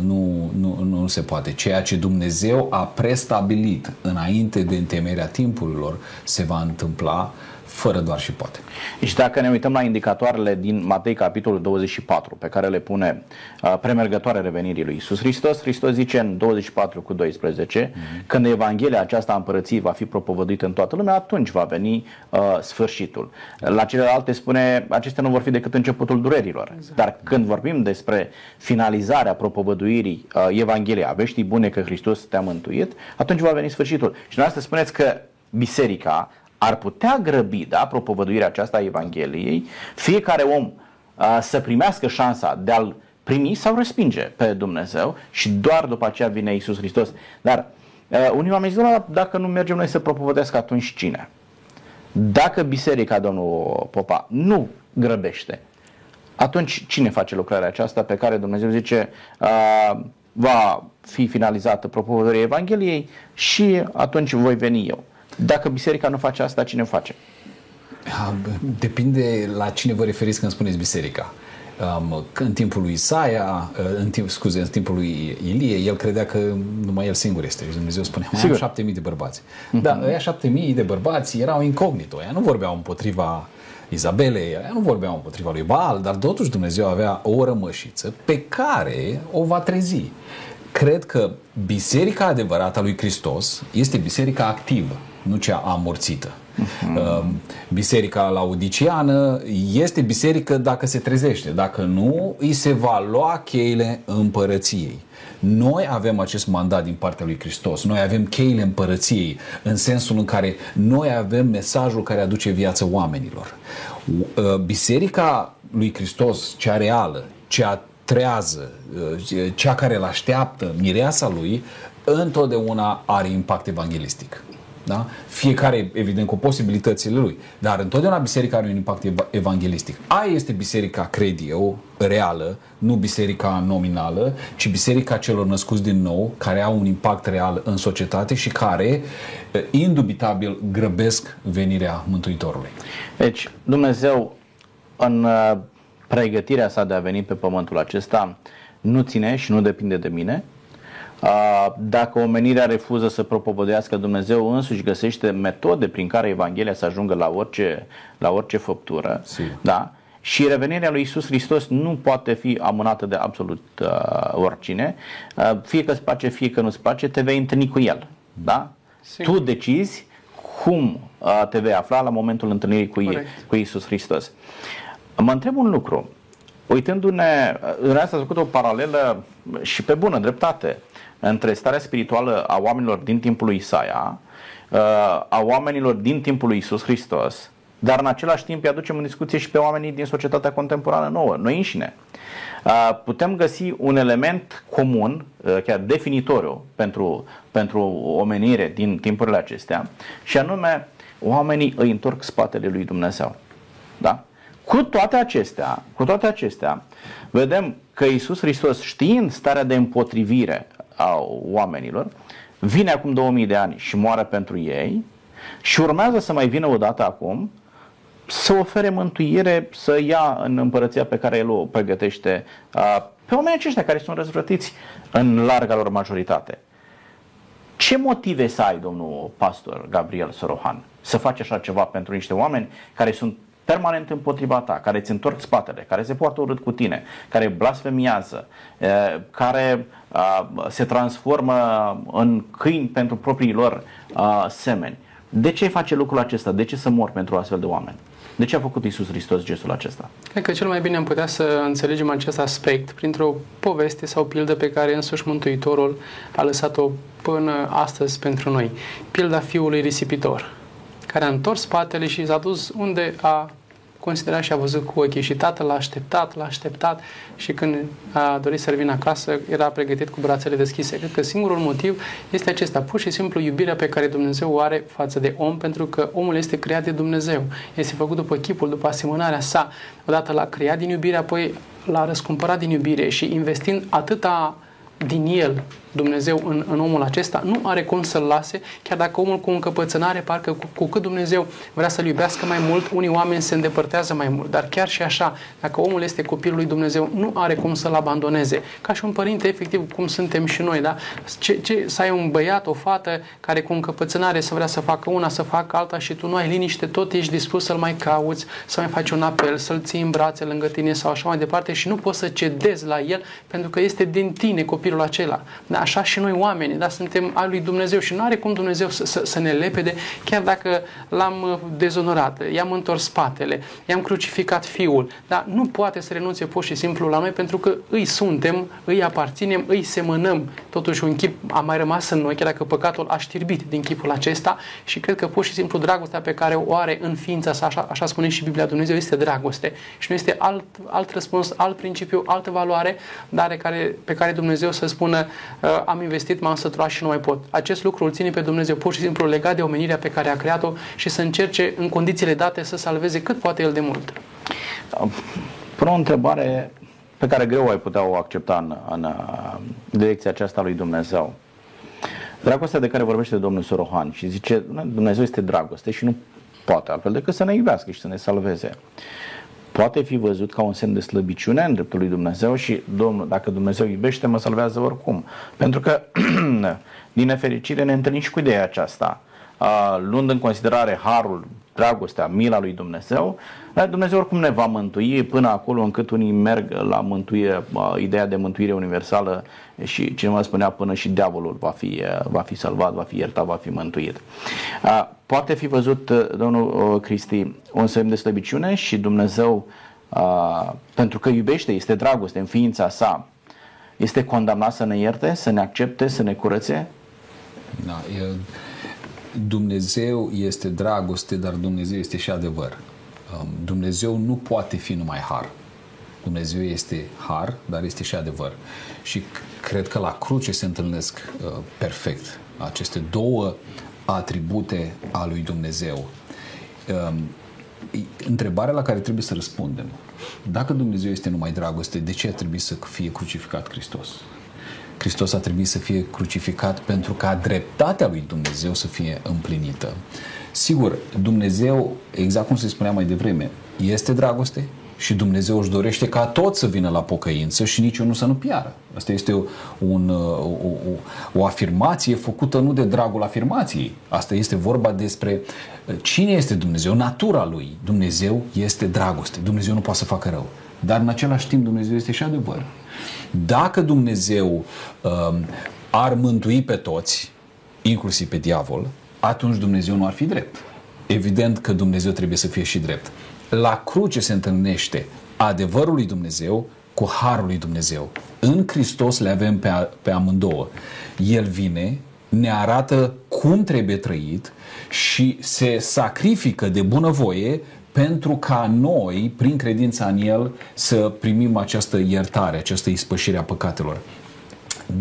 nu, nu, nu se poate. Ceea ce Dumnezeu a prestabilit înainte de întemeierea timpurilor se va întâmpla fără doar și poate. Și dacă ne uităm la indicatoarele din Matei capitolul 24, pe care le pune uh, premergătoare revenirii lui Isus Hristos, Hristos zice în 24 cu 12, mm-hmm. când Evanghelia aceasta a împărăției va fi propovăduită în toată lumea, atunci va veni uh, sfârșitul. La celelalte spune, acestea nu vor fi decât începutul durerilor. Exact. Dar când vorbim despre finalizarea propovăduirii uh, Evangheliei, a veștii bune că Hristos te-a mântuit, atunci va veni sfârșitul. Și noastră spuneți că biserica ar putea grăbi, da, propovăduirea aceasta a Evangheliei, fiecare om a, să primească șansa de a-L primi sau respinge pe Dumnezeu și doar după aceea vine Isus Hristos. Dar a, unii oameni zic, dacă nu mergem noi să propovădească, atunci cine? Dacă biserica, domnul Popa, nu grăbește, atunci cine face lucrarea aceasta pe care Dumnezeu zice a, va fi finalizată propovădurea Evangheliei și atunci voi veni eu. Dacă biserica nu face asta, cine face? Depinde la cine vă referiți când spuneți biserica. Um, în timpul lui Isaia, uh, în timp, scuze, în timpul lui Ilie, el credea că numai el singur este. Și Dumnezeu spunea, mai Sigur. am șapte mii de bărbați. Uh-huh. Da, ăia șapte mii de bărbați erau incognito. Ăia nu vorbeau împotriva Izabelei, ăia nu vorbeau împotriva lui Baal, dar totuși Dumnezeu avea o rămășiță pe care o va trezi. Cred că biserica adevărată a lui Hristos este biserica activă nu cea amorțită. Uh-huh. Biserica laudiciană este biserică dacă se trezește, dacă nu, îi se va lua cheile împărăției. Noi avem acest mandat din partea lui Hristos. Noi avem cheile împărăției în sensul în care noi avem mesajul care aduce viață oamenilor. Uh, biserica lui Hristos, cea reală, cea trează, uh, cea care îl așteaptă, mireasa lui, întotdeauna are impact evanghelistic. Da? Fiecare, evident, cu posibilitățile lui. Dar întotdeauna biserica are un impact evanghelistic. Aia este biserica, cred eu, reală, nu biserica nominală, ci biserica celor născuți din nou, care au un impact real în societate și care, indubitabil, grăbesc venirea Mântuitorului. Deci, Dumnezeu, în uh, pregătirea sa de a veni pe pământul acesta, nu ține și nu depinde de mine, dacă omenirea refuză să propovădească, Dumnezeu însuși găsește metode prin care Evanghelia să ajungă la orice, la orice făptură. Da? și revenirea lui Isus Hristos nu poate fi amânată de absolut uh, oricine. Uh, fie că îți place, fie că nu-ți place, te vei întâlni cu El. Da? Sigur. Tu decizi cum uh, te vei afla la momentul întâlnirii cu, cu Isus Hristos. Mă întreb un lucru. Uitându-ne, în asta a făcut o paralelă și pe bună dreptate între starea spirituală a oamenilor din timpul lui Isaia, uh, a oamenilor din timpul lui Isus Hristos, dar în același timp îi aducem în discuție și pe oamenii din societatea contemporană nouă, noi înșine. Uh, putem găsi un element comun, uh, chiar definitoriu pentru, pentru omenire din timpurile acestea, și anume oamenii îi întorc spatele lui Dumnezeu. Da? Cu toate acestea, cu toate acestea, vedem că Isus Hristos, știind starea de împotrivire a oamenilor, vine acum 2000 de ani și moare pentru ei și urmează să mai vină odată acum să ofere mântuire, să ia în împărăția pe care el o pregătește pe oamenii aceștia care sunt răzvrătiți în larga lor majoritate. Ce motive să ai, domnul pastor Gabriel Sorohan, să faci așa ceva pentru niște oameni care sunt permanent împotriva ta, care îți întorc spatele, care se poartă urât cu tine, care blasfemiază, care se transformă în câini pentru proprii lor semeni. De ce face lucrul acesta? De ce să mor pentru astfel de oameni? De ce a făcut Isus Hristos gestul acesta? Cred că cel mai bine am putea să înțelegem acest aspect printr-o poveste sau pildă pe care însuși Mântuitorul a lăsat-o până astăzi pentru noi. Pilda fiului risipitor, care a întors spatele și s-a dus unde a considerat și a văzut cu ochii și tatăl l-a așteptat, l-a așteptat și când a dorit să revină acasă, era pregătit cu brațele deschise. Cred că singurul motiv este acesta, pur și simplu iubirea pe care Dumnezeu o are față de om, pentru că omul este creat de Dumnezeu. Este făcut după chipul, după asemănarea sa. Odată l-a creat din iubire, apoi l-a răscumpărat din iubire și investind atâta din el Dumnezeu în, în omul acesta, nu are cum să-l lase, chiar dacă omul cu încăpățânare, parcă cu, cu cât Dumnezeu vrea să-l iubească mai mult, unii oameni se îndepărtează mai mult. Dar chiar și așa, dacă omul este copilul lui Dumnezeu, nu are cum să-l abandoneze. Ca și un părinte, efectiv, cum suntem și noi, da? Ce, ce, să ai un băiat, o fată care cu încăpățânare să vrea să facă una, să facă alta și tu nu ai liniște, tot ești dispus să-l mai cauți, să mai faci un apel, să-l ții în brațe lângă tine sau așa mai departe și nu poți să cedezi la el pentru că este din tine copilul acela. Da? Așa și noi oameni, da? suntem al lui Dumnezeu și nu are cum Dumnezeu să, să, să ne lepede, chiar dacă l-am uh, dezonorat, i-am întors spatele, i-am crucificat fiul, dar nu poate să renunțe pur și simplu la noi pentru că îi suntem, îi aparținem, îi semănăm. Totuși un chip a mai rămas în noi, chiar dacă păcatul a știrbit din chipul acesta și cred că pur și simplu dragostea pe care o are în ființa sa, așa, așa spune și Biblia Dumnezeu, este dragoste și nu este alt, alt răspuns, alt principiu, altă valoare, dar care, pe care Dumnezeu să spună uh, am investit, m-am săturat și nu mai pot. Acest lucru îl ține pe Dumnezeu pur și simplu legat de omenirea pe care a creat-o și să încerce în condițiile date să salveze cât poate el de mult. Până o întrebare pe care greu ai putea o accepta în, în, în direcția aceasta lui Dumnezeu. Dragostea de care vorbește domnul Sorohan și zice Dumnezeu este dragoste și nu poate altfel decât să ne iubească și să ne salveze poate fi văzut ca un semn de slăbiciune în dreptul lui Dumnezeu și Domnul, dacă Dumnezeu iubește, mă salvează oricum. Pentru că, din nefericire, ne întâlnim și cu ideea aceasta. Luând în considerare harul, dragostea, mila lui Dumnezeu, Dumnezeu oricum ne va mântui până acolo încât unii merg la mântuire, ideea de mântuire universală și cineva spunea până și diavolul va fi, va fi salvat, va fi iertat, va fi mântuit. Poate fi văzut, domnul Cristi, un semn de slăbiciune și Dumnezeu, pentru că iubește, este dragoste în ființa sa, este condamnat să ne ierte, să ne accepte, să ne curățe? Da, e, Dumnezeu este dragoste, dar Dumnezeu este și adevăr. Um, Dumnezeu nu poate fi numai har. Dumnezeu este har, dar este și adevăr. Și cred că la cruce se întâlnesc uh, perfect aceste două atribute a lui Dumnezeu. Um, întrebarea la care trebuie să răspundem, dacă Dumnezeu este numai dragoste, de ce a trebuit să fie crucificat Hristos? Hristos a trebuit să fie crucificat pentru ca dreptatea lui Dumnezeu să fie împlinită. Sigur, Dumnezeu, exact cum se spunea mai devreme, este dragoste și Dumnezeu își dorește ca toți să vină la pocăință și niciunul să nu piară. Asta este o, un, o, o, o afirmație făcută nu de dragul afirmației. Asta este vorba despre cine este Dumnezeu, natura lui. Dumnezeu este dragoste. Dumnezeu nu poate să facă rău. Dar în același timp Dumnezeu este și adevăr. Dacă Dumnezeu um, ar mântui pe toți, inclusiv pe diavol, atunci Dumnezeu nu ar fi drept. Evident că Dumnezeu trebuie să fie și drept. La cruce se întâlnește adevărul lui Dumnezeu cu harul lui Dumnezeu. În Hristos le avem pe, a, pe amândouă. El vine, ne arată cum trebuie trăit și se sacrifică de bunăvoie pentru ca noi, prin credința în El, să primim această iertare, această ispășire a păcatelor.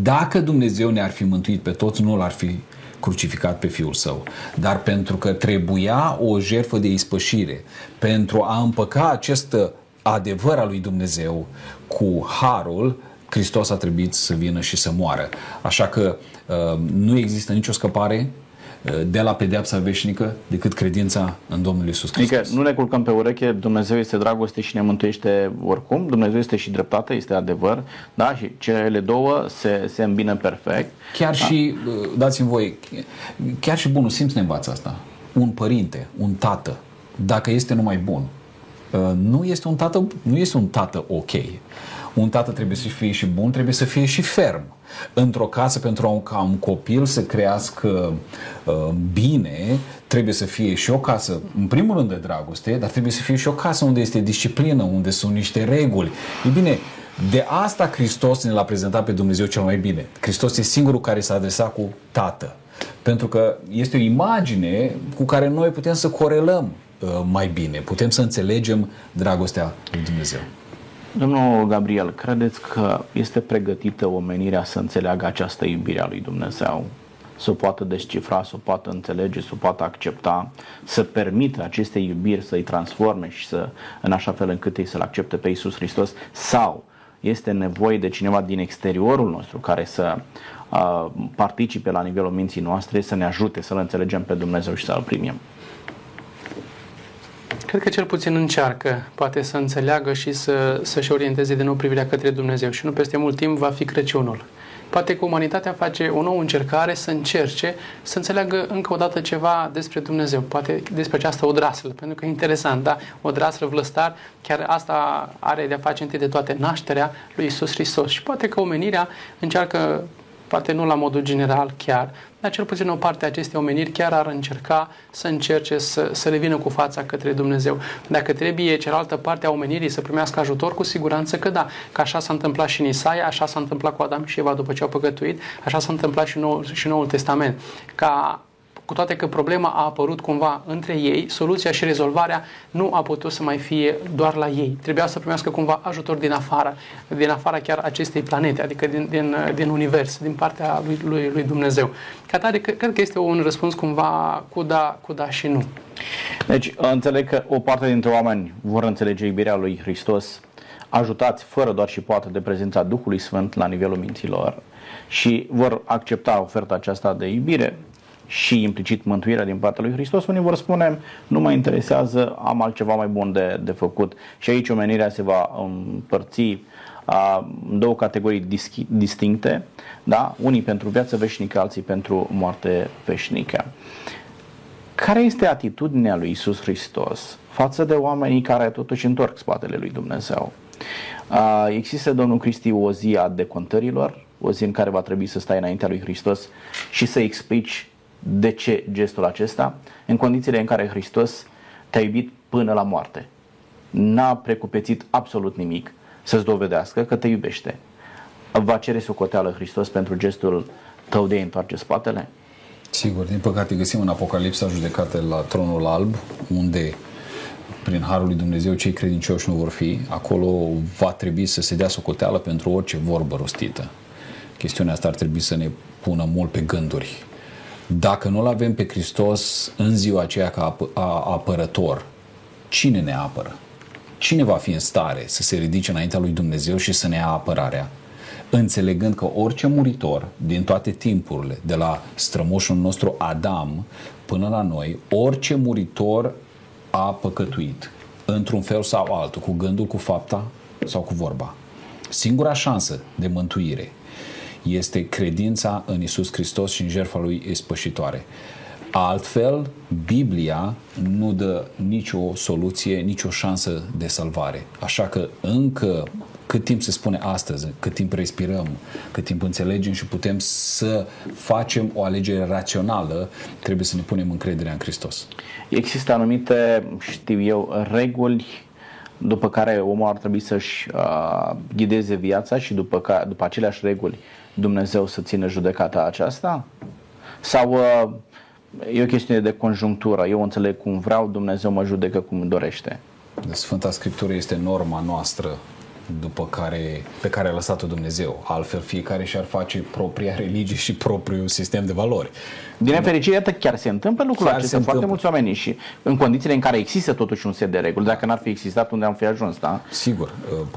Dacă Dumnezeu ne-ar fi mântuit pe toți, nu l-ar fi crucificat pe Fiul Său. Dar pentru că trebuia o jertfă de ispășire, pentru a împăca acest adevăr al lui Dumnezeu cu harul, Hristos a trebuit să vină și să moară. Așa că uh, nu există nicio scăpare de la pedeapsa veșnică decât credința în Domnul Isus Hristos. Adică nu ne culcăm pe ureche, Dumnezeu este dragoste și ne mântuiește oricum, Dumnezeu este și dreptate, este adevăr, da? Și cele două se, se îmbină perfect. Chiar da? și, dați-mi voi, chiar și bunul simț ne învață asta. Un părinte, un tată, dacă este numai bun, uh, nu este un tată, nu este un tată ok. Un tată trebuie să fie și bun, trebuie să fie și ferm într-o casă pentru un, ca un copil să crească uh, bine, trebuie să fie și o casă, în primul rând de dragoste, dar trebuie să fie și o casă unde este disciplină, unde sunt niște reguli. E bine, de asta Hristos ne l-a prezentat pe Dumnezeu cel mai bine. Hristos e singurul care s-a adresat cu Tată. Pentru că este o imagine cu care noi putem să corelăm uh, mai bine, putem să înțelegem dragostea lui Dumnezeu. Domnul Gabriel, credeți că este pregătită omenirea să înțeleagă această iubire a lui Dumnezeu? Să o poată descifra, să o poată înțelege, să o poată accepta, să permită aceste iubiri să-i transforme și să, în așa fel încât ei să-L accepte pe Iisus Hristos? Sau este nevoie de cineva din exteriorul nostru care să uh, participe la nivelul minții noastre, să ne ajute să-L înțelegem pe Dumnezeu și să-L primim? Cred că cel puțin încearcă, poate să înțeleagă și să, să-și orienteze de nou privirea către Dumnezeu și nu peste mult timp va fi Crăciunul. Poate că umanitatea face o nouă încercare să încerce să înțeleagă încă o dată ceva despre Dumnezeu, poate despre această odraslă, pentru că e interesant, da? Odraslă vlăstar, chiar asta are de-a face întâi de toate nașterea lui Isus Hristos și poate că omenirea încearcă poate nu la modul general chiar, dar cel puțin o parte a acestei omeniri chiar ar încerca să încerce să, să le vină cu fața către Dumnezeu. Dacă trebuie cealaltă parte a omenirii să primească ajutor, cu siguranță că da. Că așa s-a întâmplat și în Isaia, așa s-a întâmplat cu Adam și Eva după ce au păcătuit, așa s-a întâmplat și în Noul, și Noul Testament. Ca cu toate că problema a apărut cumva între ei, soluția și rezolvarea nu a putut să mai fie doar la ei. Trebuia să primească cumva ajutor din afară, din afara chiar acestei planete, adică din, din, din univers, din partea lui, lui, lui Dumnezeu. Ca tare, cred că este un răspuns cumva cu da, cu da și nu. Deci, înțeleg că o parte dintre oameni vor înțelege iubirea lui Hristos ajutați fără doar și poate de prezența Duhului Sfânt la nivelul minților și vor accepta oferta aceasta de iubire și implicit mântuirea din partea lui Hristos, unii vor spune nu mă interesează, am altceva mai bun de, de făcut. Și aici omenirea se va împărți a, în două categorii dischi, distincte, da? unii pentru viață veșnică, alții pentru moarte veșnică. Care este atitudinea lui Isus Hristos față de oamenii care totuși întorc spatele lui Dumnezeu? A, există, domnul Cristi, o zi a decontărilor, o zi în care va trebui să stai înaintea lui Hristos și să explici de ce gestul acesta? În condițiile în care Hristos te-a iubit până la moarte. N-a precupețit absolut nimic să-ți dovedească că te iubește. Va cere socoteală Hristos pentru gestul tău de a întoarce spatele? Sigur, din păcate găsim în Apocalipsa judecate la tronul alb, unde prin Harul lui Dumnezeu cei credincioși nu vor fi, acolo va trebui să se dea socoteală pentru orice vorbă rostită. Chestiunea asta ar trebui să ne pună mult pe gânduri dacă nu-L avem pe Hristos în ziua aceea ca apărător, cine ne apără? Cine va fi în stare să se ridice înaintea lui Dumnezeu și să ne ia apărarea? Înțelegând că orice muritor din toate timpurile, de la strămoșul nostru Adam până la noi, orice muritor a păcătuit. într-un fel sau altul, cu gândul, cu fapta sau cu vorba. Singura șansă de mântuire este credința în Isus Hristos și în jertfa lui ispășitoare. Altfel, Biblia nu dă nicio soluție, nicio șansă de salvare. Așa că încă cât timp se spune astăzi, cât timp respirăm, cât timp înțelegem și putem să facem o alegere rațională, trebuie să ne punem încrederea în Hristos. Există anumite, știu eu, reguli după care omul ar trebui să-și uh, ghideze viața și după, ca, după aceleași reguli Dumnezeu să țină judecata aceasta? Sau uh, e o chestiune de conjunctură, eu înțeleg cum vreau, Dumnezeu mă judecă cum dorește? Sfânta Scriptură este norma noastră după care, pe care a lăsat-o Dumnezeu. Altfel, fiecare și-ar face propria religie și propriul sistem de valori. Din nefericire, iată, chiar se întâmplă lucrul chiar acesta. Foarte mulți oameni și în condițiile în care există totuși un set de reguli. Dacă n-ar fi existat, unde am fi ajuns, da? Sigur.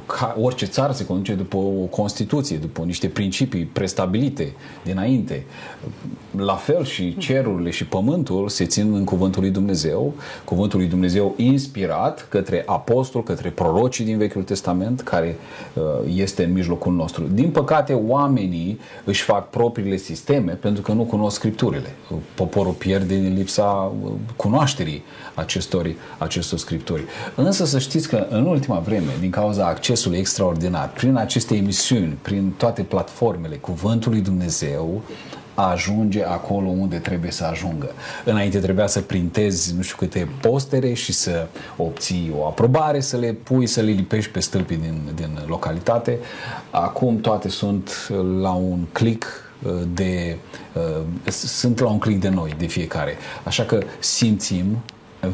Ca orice țară se conduce după o Constituție, după niște principii prestabilite dinainte. La fel și cerurile și pământul se țin în cuvântul lui Dumnezeu, cuvântul lui Dumnezeu inspirat către apostol, către prorocii din Vechiul Testament, care uh, este în mijlocul nostru. Din păcate, oamenii își fac propriile sisteme pentru că nu cunosc Scripturile poporul pierde din lipsa uh, cunoașterii acestor, acestor scripturi. Însă să știți că în ultima vreme, din cauza accesului extraordinar, prin aceste emisiuni, prin toate platformele Cuvântului Dumnezeu, ajunge acolo unde trebuie să ajungă. Înainte trebuia să printezi nu știu câte postere și să obții o aprobare, să le pui, să le lipești pe stâlpii din, din localitate. Acum toate sunt la un click de, uh, sunt la un clic de noi, de fiecare. Așa că simțim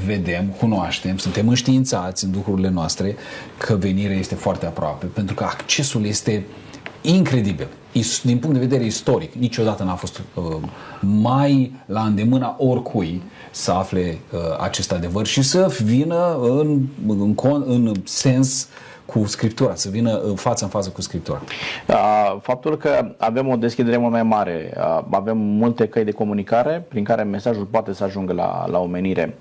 vedem, cunoaștem, suntem înștiințați în duhurile noastre că venirea este foarte aproape, pentru că accesul este incredibil. Din punct de vedere istoric, niciodată n-a fost uh, mai la îndemâna oricui să afle uh, acest adevăr și să vină în, în, în sens uh, cu Scriptura, să vină în față în față cu Scriptura? Faptul că avem o deschidere mult mai mare, avem multe căi de comunicare prin care mesajul poate să ajungă la, la omenire.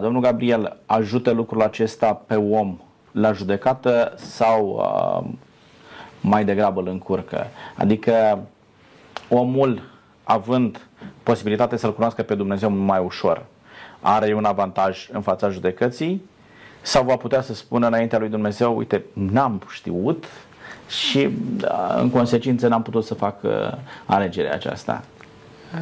Domnul Gabriel, ajută lucrul acesta pe om la judecată sau mai degrabă îl încurcă? Adică omul, având posibilitatea să-L cunoască pe Dumnezeu mai ușor, are un avantaj în fața judecății sau va putea să spună înaintea lui Dumnezeu, uite, n-am știut și da, în consecință n-am putut să fac uh, alegerea aceasta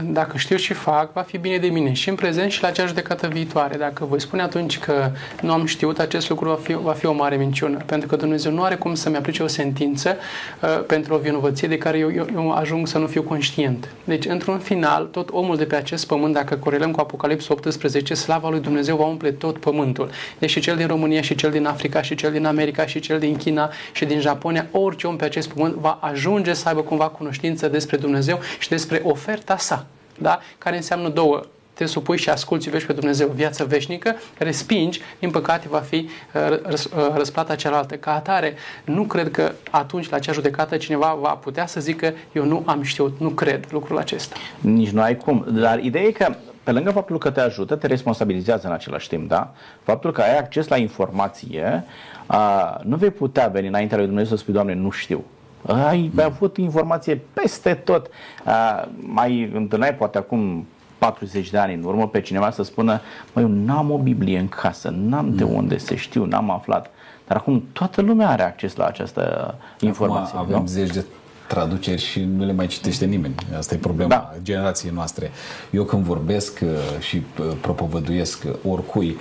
dacă știu și fac, va fi bine de mine și în prezent și la acea judecată viitoare. Dacă voi spune atunci că nu am știut, acest lucru va fi, va fi o mare minciună, pentru că Dumnezeu nu are cum să-mi aplice o sentință uh, pentru o vinovăție de care eu, eu, eu ajung să nu fiu conștient. Deci, într-un final, tot omul de pe acest pământ, dacă corelăm cu Apocalipsa 18, slava lui Dumnezeu va umple tot pământul. Deci și cel din România, și cel din Africa, și cel din America, și cel din China, și din Japonia, orice om pe acest pământ va ajunge să aibă cumva cunoștință despre Dumnezeu și despre oferta sa da? care înseamnă două te supui și asculți, iubești pe Dumnezeu, viață veșnică, respingi, din păcate va fi uh, uh, răsplata cealaltă. Ca atare, nu cred că atunci, la acea judecată, cineva va putea să zică eu nu am știut, nu cred lucrul acesta. Nici nu ai cum. Dar ideea e că pe lângă faptul că te ajută, te responsabilizează în același timp, da? Faptul că ai acces la informație, uh, nu vei putea veni înaintea lui Dumnezeu să spui, Doamne, nu știu. Ai mm. avut informație peste tot. Uh, mai întâlneai poate acum 40 de ani în urmă pe cineva să spună măi, eu n-am o Biblie în casă, n-am de mm. unde să știu, n-am aflat. Dar acum toată lumea are acces la această informație. Acum avem nu? zeci de traduceri și nu le mai citește nimeni. Asta e problema da. generației noastre. Eu când vorbesc uh, și uh, propovăduiesc oricui,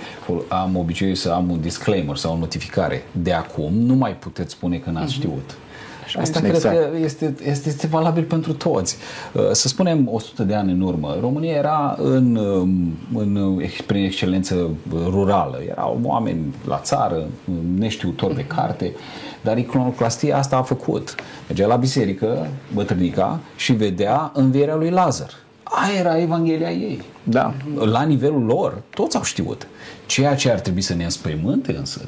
am obiceiul să am un disclaimer sau o notificare. De acum nu mai puteți spune că n-ați mm-hmm. știut. Așa Asta cred exact. că este, este, este valabil pentru toți. Uh, să spunem 100 de ani în urmă, România era în, um, în, prin excelență rurală. Erau oameni la țară, neștiutori de carte, dar iconoclastia asta a făcut. Mergea la biserică, bătrânica, și vedea învierea lui Lazar Aia era Evanghelia ei. Da. La nivelul lor, toți au știut. Ceea ce ar trebui să ne înspăimânte însă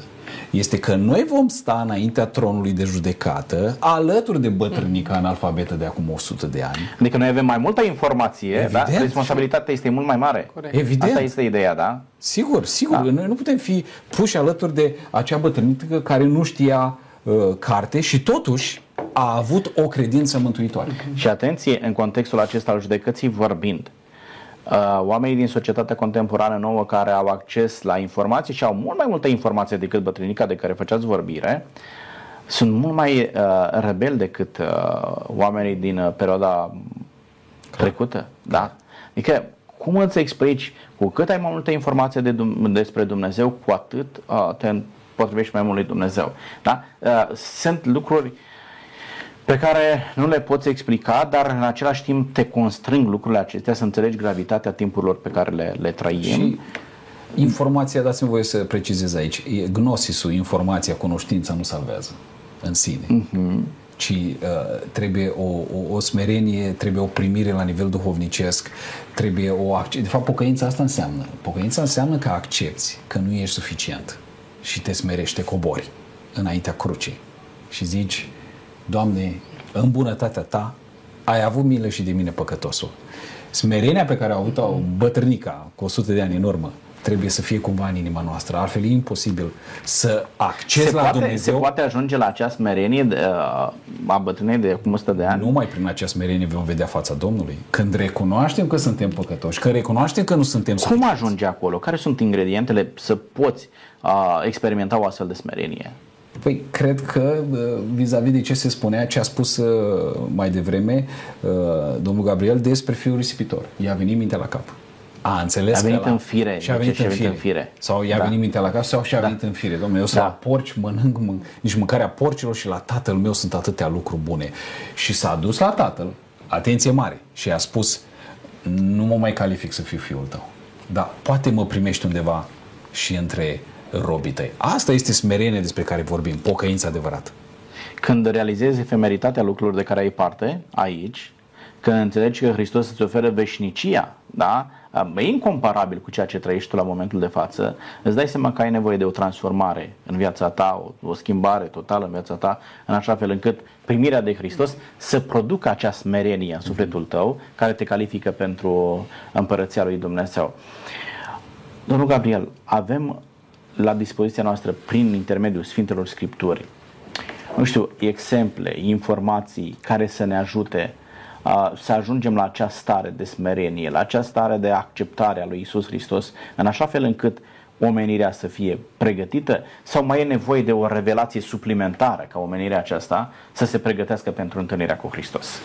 este că noi vom sta înaintea tronului de judecată alături de bătrânica analfabetă de acum 100 de ani. Adică noi avem mai multă informație, Evident. da? responsabilitatea este mult mai mare. Corect. Evident. Asta este ideea, da? Sigur, sigur. Da. Noi nu putem fi puși alături de acea bătrânică care nu știa uh, carte și totuși a avut o credință mântuitoare. Și atenție, în contextul acesta al judecății vorbind, uh, oamenii din societatea contemporană nouă care au acces la informații și au mult mai multă informație decât bătrânica de care făceați vorbire, sunt mult mai uh, rebeli decât uh, oamenii din uh, perioada trecută. Da? Adică, cum îți explici, cu cât ai mai multă informație de, Dum- despre Dumnezeu, cu atât uh, te potrivești mai mult lui Dumnezeu. Da? Uh, sunt lucruri pe care nu le poți explica, dar în același timp te constrâng lucrurile acestea să înțelegi gravitatea timpurilor pe care le, le trăim. Și informația, dați-mi voie să precizez aici, e gnosisul, informația, cunoștința nu salvează în sine. Uh-huh. Ci uh, trebuie o, o, o smerenie, trebuie o primire la nivel duhovnicesc, trebuie o acce- De fapt, pocăința asta înseamnă. Pocăința înseamnă că accepti că nu ești suficient și te smerești, te cobori înaintea crucii și zici, Doamne, în bunătatea Ta ai avut milă și de mine păcătosul. Smerenia pe care a avut-o bătrânica cu 100 de ani în urmă trebuie să fie cumva în inima noastră. Altfel e imposibil să accesi se, la poate, Dumnezeu se poate ajunge la acea smerenie de, uh, a bătrânei de acum 100 de ani? numai prin acea smerenie vom vedea fața Domnului. Când recunoaștem că suntem păcătoși, când recunoaștem că nu suntem Cum suficienți. ajunge acolo? Care sunt ingredientele să poți uh, experimenta o astfel de smerenie? Păi, cred că uh, vis-a-vis de ce se spunea, ce a spus uh, mai devreme uh, domnul Gabriel despre fiul risipitor. I-a venit mintea la cap. A înțeles A venit că la- în fire, Și a deci venit, și-a în, venit fire. în fire. Sau i-a Da. venit mintea la cap sau și-a venit în fire. Domnule, eu sunt Da. la porci, mănânc, mân- nici mâncarea porcilor și la tatăl meu sunt atâtea lucruri bune. Și s-a dus la tatăl, atenție mare, și a spus, nu mă mai calific să fiu fiul tău. Dar poate mă primești undeva și între robii tăi. Asta este smerenie despre care vorbim, pocăința adevărată. Când realizezi efemeritatea lucrurilor de care ai parte aici, când înțelegi că Hristos îți oferă veșnicia, da? e incomparabil cu ceea ce trăiești tu la momentul de față, îți dai seama că ai nevoie de o transformare în viața ta, o, o schimbare totală în viața ta, în așa fel încât primirea de Hristos să producă acea smerenie în sufletul tău care te califică pentru împărăția lui Dumnezeu. Domnul Gabriel, avem la dispoziția noastră, prin intermediul Sfintelor Scripturi, nu știu, exemple, informații care să ne ajute uh, să ajungem la acea stare de smerenie, la acea stare de acceptare a lui Isus Hristos, în așa fel încât omenirea să fie pregătită sau mai e nevoie de o revelație suplimentară ca omenirea aceasta să se pregătească pentru întâlnirea cu Hristos?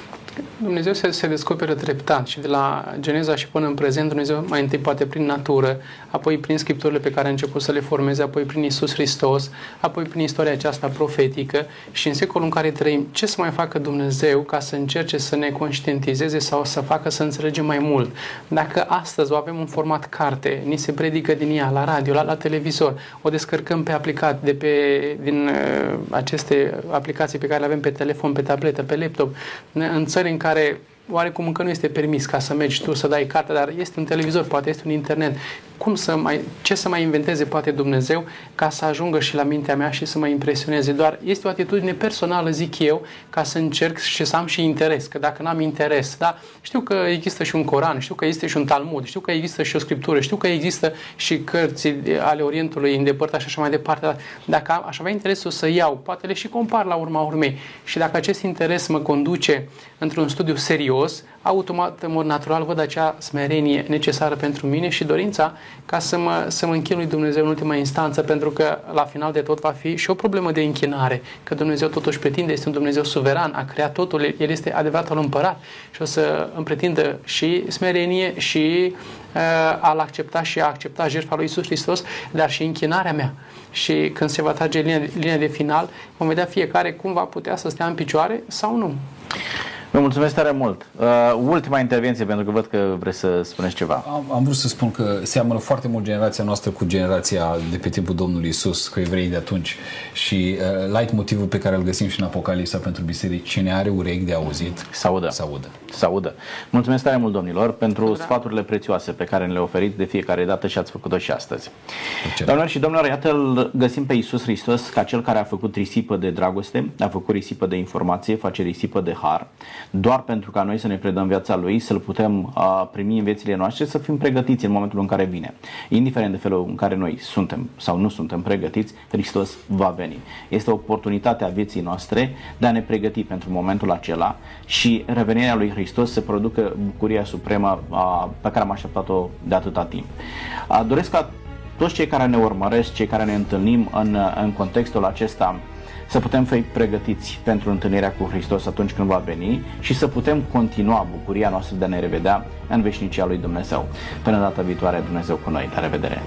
Dumnezeu se, se descoperă treptat și de la Geneza și până în prezent Dumnezeu mai întâi poate prin natură, apoi prin scripturile pe care a început să le formeze, apoi prin Isus Hristos, apoi prin istoria aceasta profetică și în secolul în care trăim, ce să mai facă Dumnezeu ca să încerce să ne conștientizeze sau să facă să înțelegem mai mult. Dacă astăzi o avem în format carte, ni se predică din ea la radio, la, la televizor, o descărcăm pe aplicat de pe, din uh, aceste aplicații pe care le avem pe telefon, pe tabletă, pe laptop, în țări în care oarecum încă nu este permis ca să mergi tu să dai carte, dar este un televizor, poate este un internet. Cum să mai, ce să mai inventeze poate Dumnezeu ca să ajungă și la mintea mea și să mă impresioneze? Doar este o atitudine personală, zic eu, ca să încerc și să am și interes. Că dacă n-am interes, da, știu că există și un Coran, știu că există și un Talmud, știu că există și o scriptură, știu că există și cărți ale Orientului îndepărtat și așa mai departe, dar dacă aș avea interesul să iau, poate le și compar la urma urmei. Și dacă acest interes mă conduce într-un studiu serios, automat, în mod natural, văd acea smerenie necesară pentru mine și dorința ca să mă, să mă închin lui Dumnezeu în ultima instanță, pentru că la final de tot va fi și o problemă de închinare, că Dumnezeu totuși pretinde, este un Dumnezeu suveran, a creat totul, El este adevăratul împărat și o să îmi pretindă și smerenie și uh, a-L accepta și a accepta jertfa lui Isus Hristos, dar și închinarea mea. Și când se va trage linia, linia de final, vom vedea fiecare cum va putea să stea în picioare sau nu. Vă mulțumesc tare mult. Uh, ultima intervenție, pentru că văd că vreți să spuneți ceva. Am, am vrut să spun că seamănă foarte mult generația noastră cu generația de pe timpul Domnului Isus, cu evreii de atunci. Și uh, light motivul pe care îl găsim și în Apocalipsa pentru biserici, cine are urechi de auzit, să audă. Să audă. Să audă. Mulțumesc tare mult, domnilor, pentru da. sfaturile prețioase pe care ne le oferiți de fiecare dată și ați făcut-o și astăzi. Doamnelor și domnilor, iată îl găsim pe Isus Hristos ca cel care a făcut risipă de dragoste, a făcut risipă de informație, face risipă de har, doar pentru ca noi să ne predăm viața Lui, să-L putem uh, primi în viețile noastre, să fim pregătiți în momentul în care vine. Indiferent de felul în care noi suntem sau nu suntem pregătiți, Hristos va veni. Este o oportunitate a vieții noastre de a ne pregăti pentru momentul acela și revenirea lui Hristos să producă bucuria supremă uh, pe care am așteptat-o de atâta timp. Uh, doresc ca toți cei care ne urmăresc, cei care ne întâlnim în, în contextul acesta, să putem fi pregătiți pentru întâlnirea cu Hristos atunci când va veni și să putem continua bucuria noastră de a ne revedea în veșnicia lui Dumnezeu. Până data viitoare, Dumnezeu cu noi. La revedere!